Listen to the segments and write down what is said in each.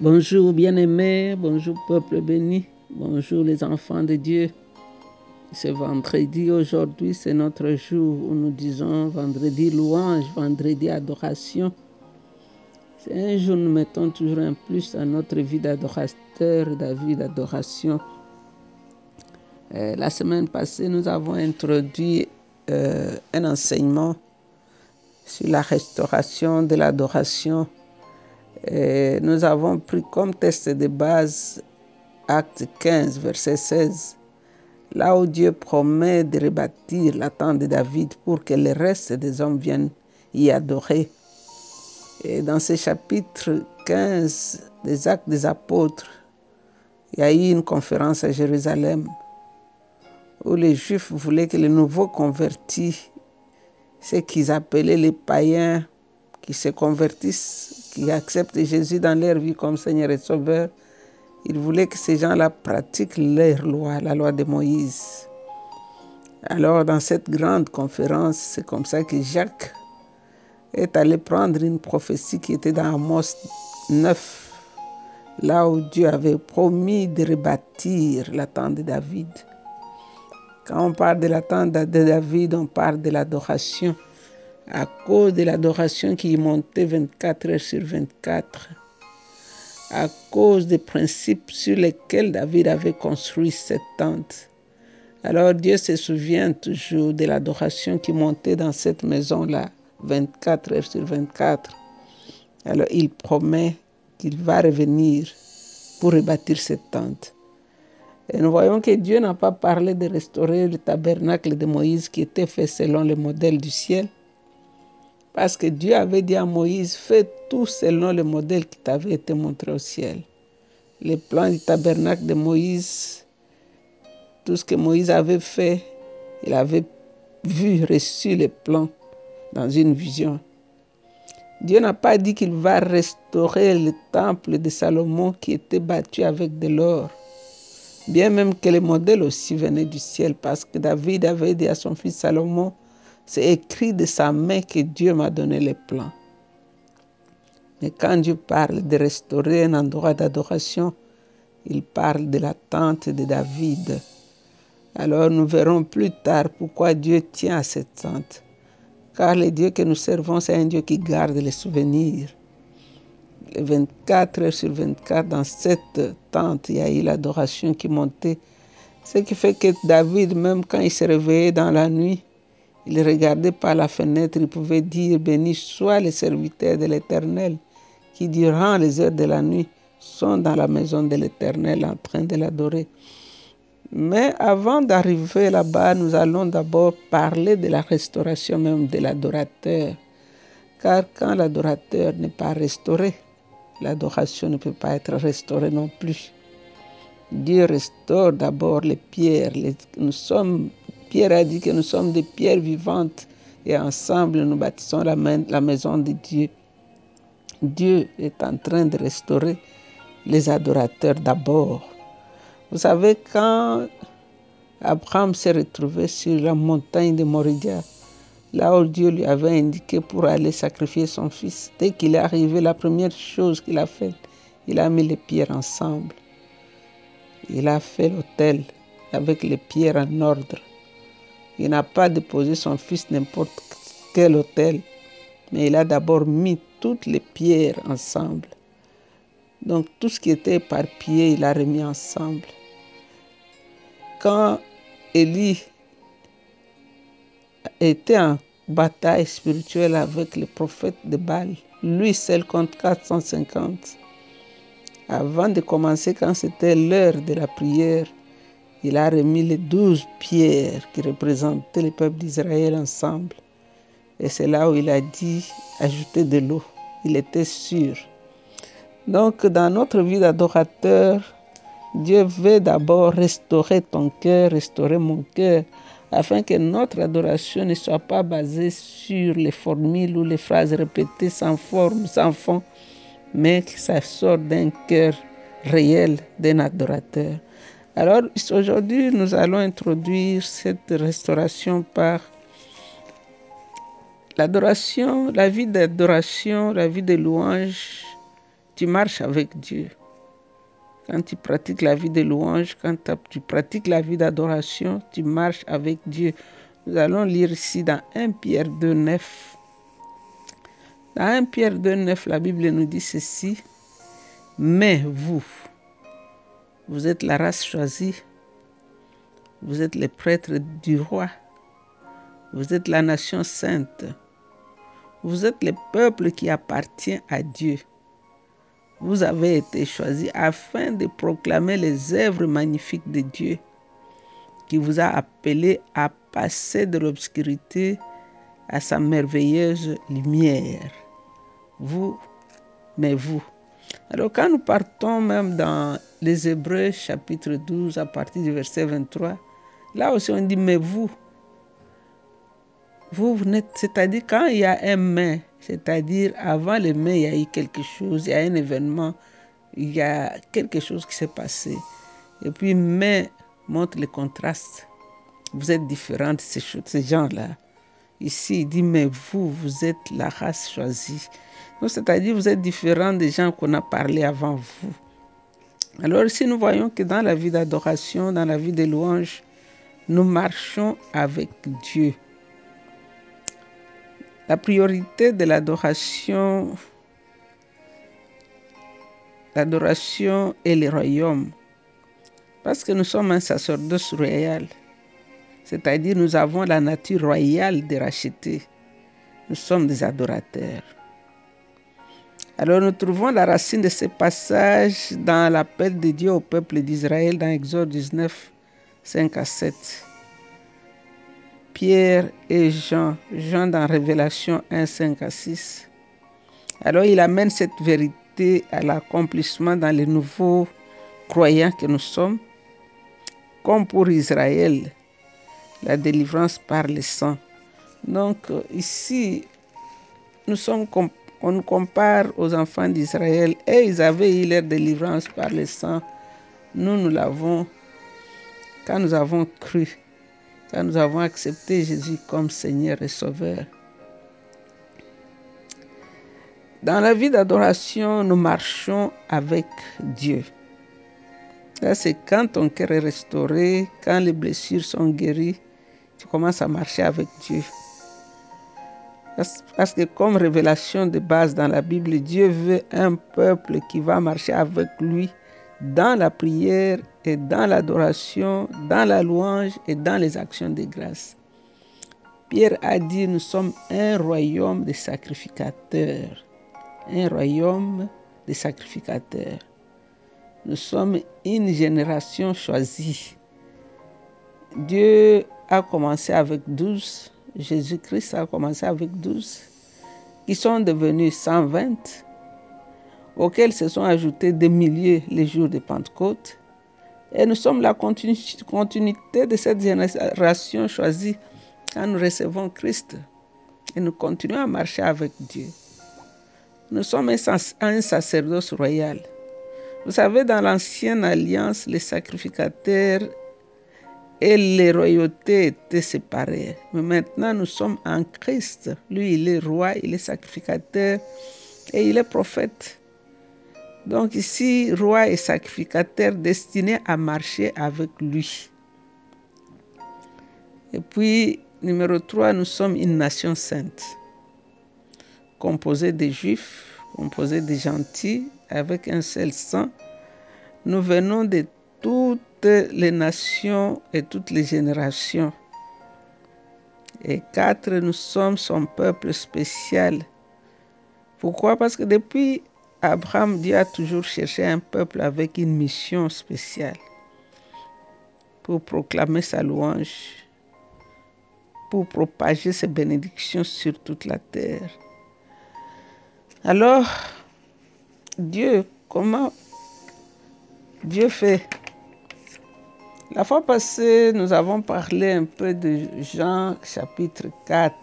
Bonjour bien-aimés, bonjour peuple béni, bonjour les enfants de Dieu. C'est vendredi aujourd'hui, c'est notre jour où nous disons vendredi louange, vendredi adoration. C'est un jour où nous mettons toujours un plus à notre vie d'adorateur, la vie d'adoration. Euh, la semaine passée, nous avons introduit euh, un enseignement sur la restauration de l'adoration nous avons pris comme test de base Acte 15, verset 16, là où Dieu promet de rebâtir la tente de David pour que le reste des hommes viennent y adorer. Et dans ce chapitre 15 des Actes des Apôtres, il y a eu une conférence à Jérusalem où les Juifs voulaient que les nouveaux convertis, ceux qu'ils appelaient les païens, qui se convertissent, qui acceptent Jésus dans leur vie comme Seigneur et Sauveur, ils voulaient que ces gens-là pratiquent leur loi, la loi de Moïse. Alors, dans cette grande conférence, c'est comme ça que Jacques est allé prendre une prophétie qui était dans Amos 9, là où Dieu avait promis de rebâtir la tente de David. Quand on parle de la tente de David, on parle de l'adoration à cause de l'adoration qui montait 24 heures sur 24, à cause des principes sur lesquels David avait construit cette tente. Alors Dieu se souvient toujours de l'adoration qui montait dans cette maison-là, 24 heures sur 24. Alors il promet qu'il va revenir pour rebâtir cette tente. Et nous voyons que Dieu n'a pas parlé de restaurer le tabernacle de Moïse qui était fait selon le modèle du ciel, parce que Dieu avait dit à Moïse, fais tout selon le modèle qui t'avait été montré au ciel. Les plans du tabernacle de Moïse, tout ce que Moïse avait fait, il avait vu, reçu les plans dans une vision. Dieu n'a pas dit qu'il va restaurer le temple de Salomon qui était battu avec de l'or. Bien même que le modèle aussi venait du ciel, parce que David avait dit à son fils Salomon, c'est écrit de sa main que Dieu m'a donné les plans. Mais quand Dieu parle de restaurer un endroit d'adoration, il parle de la tente de David. Alors nous verrons plus tard pourquoi Dieu tient à cette tente. Car le Dieu que nous servons, c'est un Dieu qui garde les souvenirs. Les 24 heures sur 24, dans cette tente, il y a eu l'adoration qui montait. Ce qui fait que David, même quand il se réveillait dans la nuit, il regardait par la fenêtre, il pouvait dire, béni soit les serviteurs de l'Éternel, qui durant les heures de la nuit sont dans la maison de l'Éternel en train de l'adorer. Mais avant d'arriver là-bas, nous allons d'abord parler de la restauration même de l'adorateur. Car quand l'adorateur n'est pas restauré, l'adoration ne peut pas être restaurée non plus. Dieu restaure d'abord les pierres. nous sommes Pierre a dit que nous sommes des pierres vivantes et ensemble nous bâtissons la, maison de Dieu. Dieu est en train de restaurer les adorateurs d'abord. Vous savez, quand Abraham s'est retrouvé sur la montagne de Moridia, là où Dieu lui avait indiqué pour aller sacrifier son fils, dès qu'il est arrivé, la première chose qu'il a faite, il a mis les pierres ensemble. Il a fait l'autel avec les pierres en ordre. Il n'a pas déposé son fils n'importe quel hôtel, mais il a d'abord mis toutes les pierres ensemble. Donc tout ce qui était éparpillé, il a remis ensemble. Quand Élie était en bataille spirituelle avec les prophètes de Baal, lui seul contre 450, avant de commencer, quand c'était l'heure de la prière, il a remis les douze pierres qui représentaient le peuple d'Israël ensemble. Et c'est là où il a dit ajouter de l'eau. Il était sûr. Donc, dans notre vie d'adorateur, Dieu veut d'abord restaurer ton cœur, restaurer mon cœur, afin que notre adoration ne soit pas basée sur les formules ou les phrases répétées sans forme, sans fond, mais que ça sorte d'un cœur réel d'un adorateur. Alors aujourd'hui, nous allons introduire cette restauration par l'adoration, la vie d'adoration, la vie de louange tu marches avec Dieu. Quand tu pratiques la vie de louange, quand tu pratiques la vie d'adoration, tu marches avec Dieu. Nous allons lire ici dans 1 Pierre 2, 9. Dans 1 Pierre 2, 9, la Bible nous dit ceci. Mais vous, vous êtes la race choisie, vous êtes les prêtres du roi, vous êtes la nation sainte, vous êtes le peuple qui appartient à Dieu. Vous avez été choisis afin de proclamer les œuvres magnifiques de Dieu qui vous a appelé à passer de l'obscurité à sa merveilleuse lumière. Vous, mais vous. Alors quand nous partons même dans les Hébreux chapitre 12 à partir du verset 23, là aussi on dit mais vous, vous, vous n'êtes, c'est-à-dire quand il y a un mais, c'est-à-dire avant le mais il y a eu quelque chose, il y a un événement, il y a quelque chose qui s'est passé. Et puis mais montre le contraste. Vous êtes différents de ces, ces gens-là. Ici, il dit, mais vous, vous êtes la race choisie. C'est-à-dire, vous êtes différents des gens qu'on a parlé avant vous. Alors ici, nous voyons que dans la vie d'adoration, dans la vie de louange, nous marchons avec Dieu. La priorité de l'adoration, l'adoration est le royaume. Parce que nous sommes un sacerdoce royal. C'est-à-dire nous avons la nature royale de racheter. Nous sommes des adorateurs. Alors nous trouvons la racine de ce passage dans l'appel de Dieu au peuple d'Israël dans Exode 19, 5 à 7. Pierre et Jean, Jean dans Révélation 1, 5 à 6. Alors il amène cette vérité à l'accomplissement dans les nouveaux croyants que nous sommes, comme pour Israël la délivrance par le sang. Donc ici, nous sommes, on nous compare aux enfants d'Israël et ils avaient eu leur délivrance par le sang. Nous, nous l'avons quand nous avons cru, quand nous avons accepté Jésus comme Seigneur et Sauveur. Dans la vie d'adoration, nous marchons avec Dieu. c'est quand ton cœur est restauré, quand les blessures sont guéries, tu commences à marcher avec Dieu. Parce que comme révélation de base dans la Bible, Dieu veut un peuple qui va marcher avec lui dans la prière et dans l'adoration, dans la louange et dans les actions de grâce. Pierre a dit, nous sommes un royaume de sacrificateurs. Un royaume de sacrificateurs. Nous sommes une génération choisie. Dieu a commencé avec 12, Jésus-Christ a commencé avec 12, qui sont devenus 120, auxquels se sont ajoutés des milliers les jours de Pentecôte. Et nous sommes la continuité de cette génération choisie quand nous recevons Christ. Et nous continuons à marcher avec Dieu. Nous sommes un sacerdoce royal. Vous savez, dans l'ancienne alliance, les sacrificateurs et les royautés étaient séparées. Mais maintenant, nous sommes en Christ. Lui, il est roi, il est sacrificateur et il est prophète. Donc ici, roi et sacrificateur destiné à marcher avec lui. Et puis, numéro 3, nous sommes une nation sainte, composée de juifs, composée de gentils, avec un seul sang. Nous venons de toutes les nations et toutes les générations. Et quatre, nous sommes son peuple spécial. Pourquoi? Parce que depuis Abraham, Dieu a toujours cherché un peuple avec une mission spéciale pour proclamer sa louange, pour propager ses bénédictions sur toute la terre. Alors, Dieu, comment Dieu fait la fois passée, nous avons parlé un peu de Jean chapitre 4.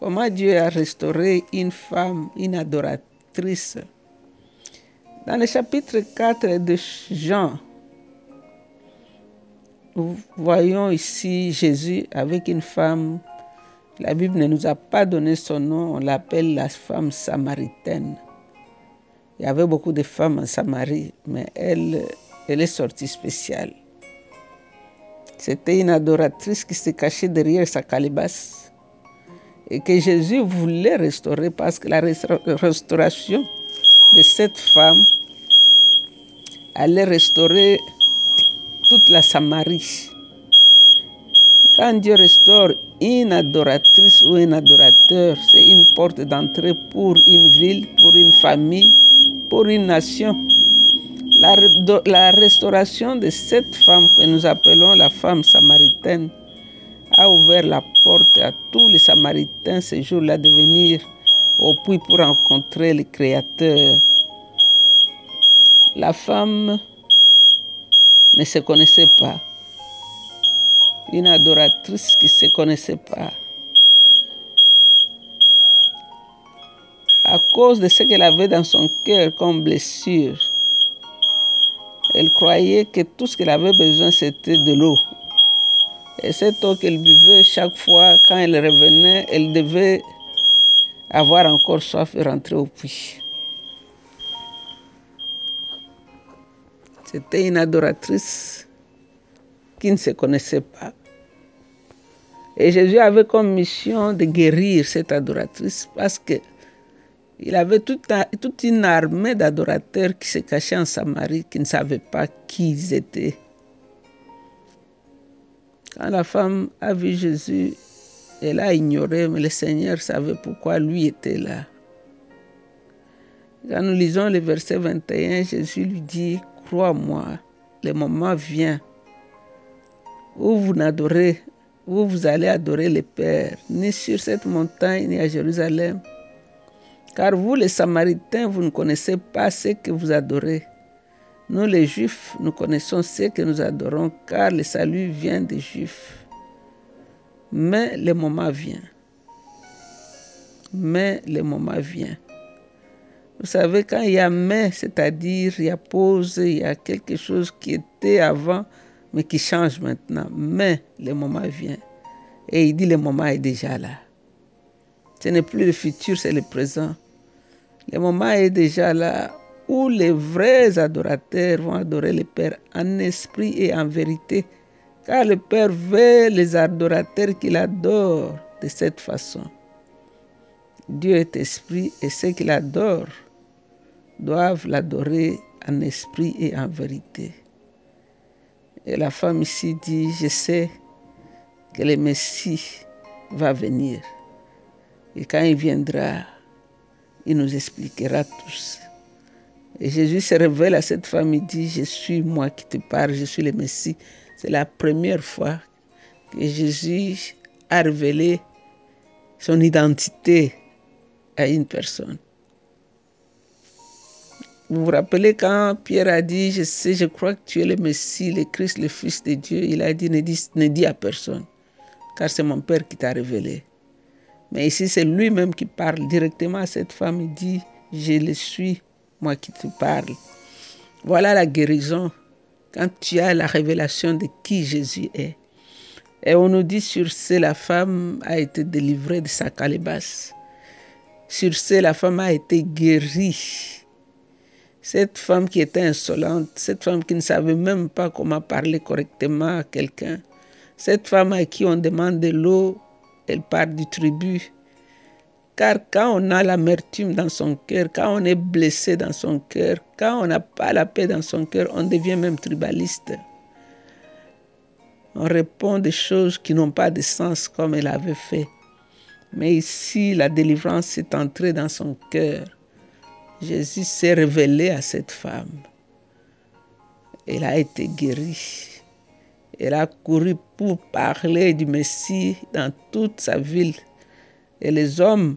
Comment Dieu a restauré une femme, une adoratrice. Dans le chapitre 4 de Jean, nous voyons ici Jésus avec une femme. La Bible ne nous a pas donné son nom, on l'appelle la femme samaritaine. Il y avait beaucoup de femmes en Samarie, mais elle, elle est sortie spéciale. C'était une adoratrice qui se cachait derrière sa calebasse et que Jésus voulait restaurer parce que la restauration de cette femme allait restaurer toute la Samarie. Quand Dieu restaure une adoratrice ou un adorateur, c'est une porte d'entrée pour une ville, pour une famille, pour une nation. La, restauration de cette femme que nous appelons la femme samaritaine a ouvert la porte à tous les samaritains ce jour-là de venir au puits pour rencontrer le Créateur. La femme ne se connaissait pas une adoratrice qui ne se connaissait pas. À cause de ce qu'elle avait dans son cœur comme blessure, elle croyait que tout ce qu'elle avait besoin, c'était de l'eau. Et cette eau qu'elle buvait chaque fois, quand elle revenait, elle devait avoir encore soif et rentrer au puits. C'était une adoratrice qui ne se connaissait pas. Et Jésus avait comme mission de guérir cette adoratrice parce que il avait toute, une armée d'adorateurs qui se cachaient en Samarie, qui ne savaient pas qui ils étaient. Quand la femme a vu Jésus, elle a ignoré, mais le Seigneur savait pourquoi lui était là. Quand nous lisons le verset 21, Jésus lui dit, Crois-moi, le moment vient où vous n'adorez où vous allez adorer le Père, ni sur cette montagne, ni à Jérusalem. Car vous, les Samaritains, vous ne connaissez pas ce que vous adorez. Nous, les Juifs, nous connaissons ce que nous adorons, car le salut vient des Juifs. Mais le moment vient. Mais le moment vient. Vous savez, quand il y a mais, c'est-à-dire il y a pause, il y a quelque chose qui était avant, mais qui change maintenant. Mais le moment vient. Et il dit le moment est déjà là. Ce n'est plus le futur, c'est le présent. Le moment est déjà là où les vrais adorateurs vont adorer le Père en esprit et en vérité. Car le Père veut les adorateurs qu'il adore de cette façon. Dieu est esprit et ceux qui l'adorent doivent l'adorer en esprit et en vérité. Et la femme ici dit, je sais que le Messie va venir. Et quand il viendra, il nous expliquera tous. Et Jésus se révèle à cette femme, il dit, je suis moi qui te parle, je suis le Messie. C'est la première fois que Jésus a révélé son identité à une personne. Vous vous rappelez quand Pierre a dit, je sais, je crois que tu es le Messie, le Christ, le Fils de Dieu. Il a dit, ne dis, ne dis à personne, car c'est mon Père qui t'a révélé. Mais ici, c'est lui-même qui parle directement à cette femme. Il dit, je le suis, moi qui te parle. Voilà la guérison quand tu as la révélation de qui Jésus est. Et on nous dit sur ce, la femme a été délivrée de sa calebasse. Sur ce, la femme a été guérie cette femme qui était insolente, cette femme qui ne savait même pas comment parler correctement à quelqu'un, cette femme à qui on demande de l'eau, elle part du tribut. Car quand on a l'amertume dans son cœur, quand on est blessé dans son cœur, quand on n'a pas la paix dans son cœur, on devient même tribaliste. On répond des choses qui n'ont pas de sens comme elle avait fait. Mais ici, la délivrance est entrée dans son cœur. Jésus s'est révélé à cette femme. Elle a été guérie. Elle a couru pour parler du Messie dans toute sa ville. Et les hommes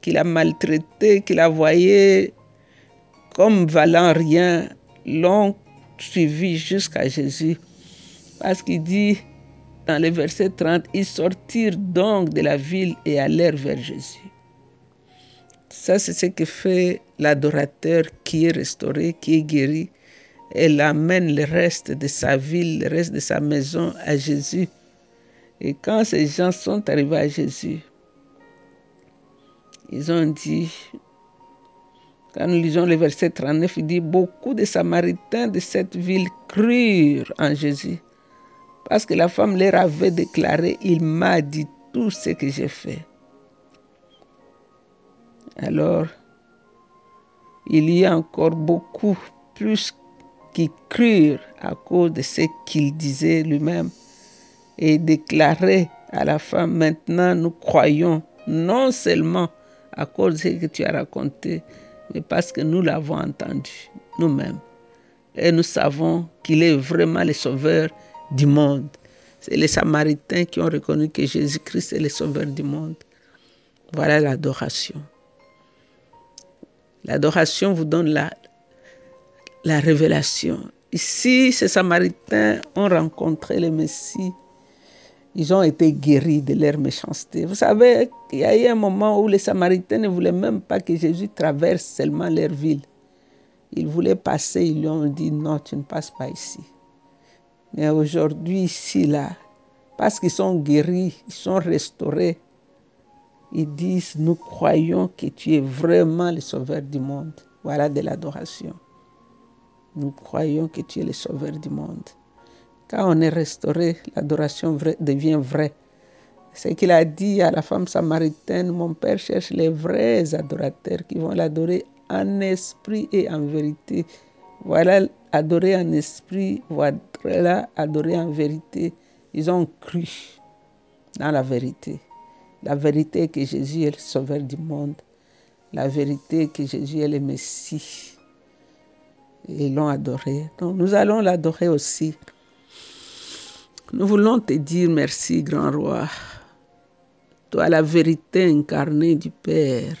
qui l'a maltraité, qui la voyaient comme valant rien, l'ont suivi jusqu'à Jésus. Parce qu'il dit dans le verset 30, ils sortirent donc de la ville et allèrent vers Jésus. Ça, c'est ce que fait l'adorateur qui est restauré, qui est guéri. Elle amène le reste de sa ville, le reste de sa maison à Jésus. Et quand ces gens sont arrivés à Jésus, ils ont dit, Quand nous lisons le verset 39, il dit Beaucoup de Samaritains de cette ville crurent en Jésus. Parce que la femme leur avait déclaré Il m'a dit tout ce que j'ai fait. Alors, il y a encore beaucoup plus qui crurent à cause de ce qu'il disait lui-même et déclarait à la femme, maintenant nous croyons non seulement à cause de ce que tu as raconté, mais parce que nous l'avons entendu nous-mêmes. Et nous savons qu'il est vraiment le sauveur du monde. C'est les Samaritains qui ont reconnu que Jésus-Christ est le sauveur du monde. Voilà l'adoration. L'adoration vous donne la, la révélation. Ici, ces Samaritains ont rencontré le Messie. Ils ont été guéris de leur méchanceté. Vous savez, il y a eu un moment où les Samaritains ne voulaient même pas que Jésus traverse seulement leur ville. Ils voulaient passer, ils lui ont dit non, tu ne passes pas ici. Mais aujourd'hui, ici, là, parce qu'ils sont guéris, ils sont restaurés, ils disent, nous croyons que tu es vraiment le sauveur du monde. Voilà de l'adoration. Nous croyons que tu es le sauveur du monde. Quand on est restauré, l'adoration devient vraie. C'est qu'il a dit à la femme samaritaine, mon Père cherche les vrais adorateurs qui vont l'adorer en esprit et en vérité. Voilà, adorer en esprit, voilà, adorer en vérité. Ils ont cru dans la vérité. La vérité que Jésus est le sauveur du monde. La vérité que Jésus est le Messie. Ils l'ont adoré. Donc nous allons l'adorer aussi. Nous voulons te dire merci, grand roi. Toi, la vérité incarnée du Père.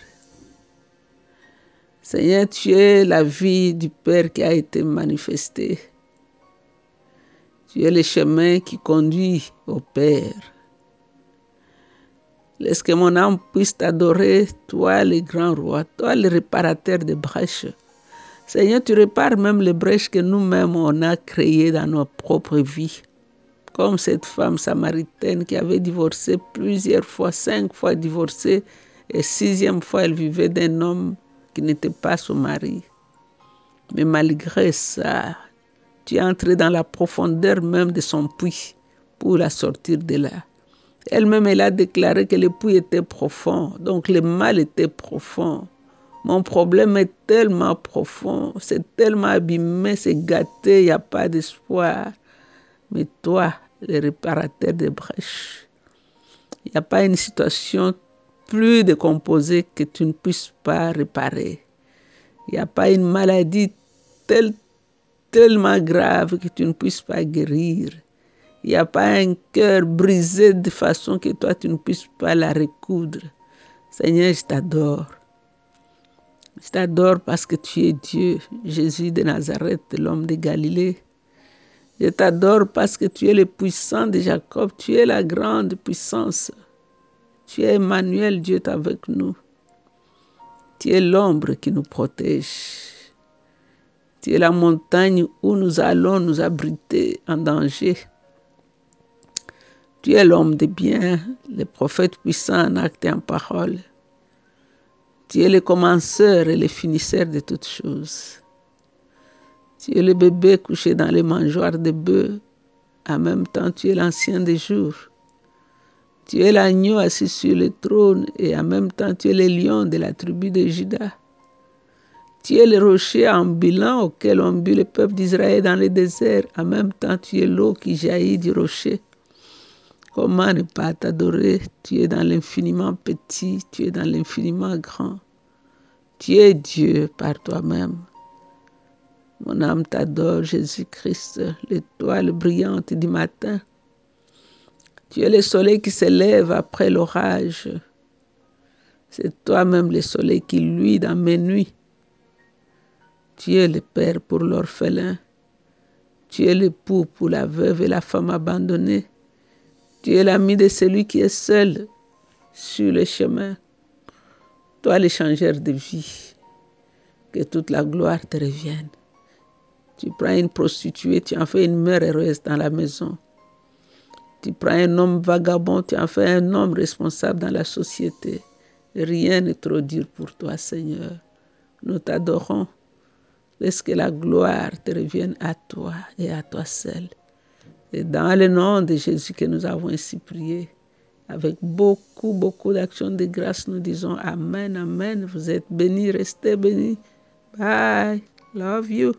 Seigneur, tu es la vie du Père qui a été manifestée. Tu es le chemin qui conduit au Père. Laisse que mon âme puisse t'adorer, toi le grand roi, toi le réparateur des brèches. Seigneur, tu répares même les brèches que nous-mêmes on a créées dans nos propres vies. Comme cette femme samaritaine qui avait divorcé plusieurs fois, cinq fois divorcée, et sixième fois elle vivait d'un homme qui n'était pas son mari. Mais malgré ça, tu es entré dans la profondeur même de son puits pour la sortir de là. Elle-même, elle a déclaré que le puits était profond, donc le mal était profond. Mon problème est tellement profond, c'est tellement abîmé, c'est gâté, il n'y a pas d'espoir. Mais toi, le réparateur des brèches, il n'y a pas une situation plus décomposée que tu ne puisses pas réparer. Il n'y a pas une maladie tellement grave que tu ne puisses pas guérir. Il n'y a pas un cœur brisé de façon que toi, tu ne puisses pas la recoudre. Seigneur, je t'adore. Je t'adore parce que tu es Dieu, Jésus de Nazareth, l'homme de Galilée. Je t'adore parce que tu es le puissant de Jacob, tu es la grande puissance. Tu es Emmanuel, Dieu est avec nous. Tu es l'ombre qui nous protège. Tu es la montagne où nous allons nous abriter en danger. Tu es l'homme de bien, le prophète puissant en acte et en parole. Tu es le commenceur et le finisseur de toutes choses. Tu es le bébé couché dans les mangeoires de bœufs. En même temps, tu es l'ancien des jours. Tu es l'agneau assis sur le trône et en même temps, tu es le lion de la tribu de Judas. Tu es le rocher ambulant auquel ont bu le peuple d'Israël dans le désert. En même temps, tu es l'eau qui jaillit du rocher. Comment ne pas t'adorer? Tu es dans l'infiniment petit, tu es dans l'infiniment grand. Tu es Dieu par toi-même. Mon âme t'adore, Jésus-Christ, l'étoile brillante du matin. Tu es le soleil qui s'élève après l'orage. C'est toi-même le soleil qui luit dans mes nuits. Tu es le Père pour l'orphelin. Tu es l'époux pour la veuve et la femme abandonnée. Tu es l'ami de celui qui est seul sur le chemin. Toi, l'échangeur de vie, que toute la gloire te revienne. Tu prends une prostituée, tu en fais une mère heureuse dans la maison. Tu prends un homme vagabond, tu en fais un homme responsable dans la société. Rien n'est trop dur pour toi, Seigneur. Nous t'adorons. Laisse que la gloire te revienne à toi et à toi seul. Et dans le nom de Jésus que nous avons ainsi prié, avec beaucoup, beaucoup d'actions de grâce, nous disons Amen, Amen. Vous êtes bénis, restez bénis. Bye. Love you.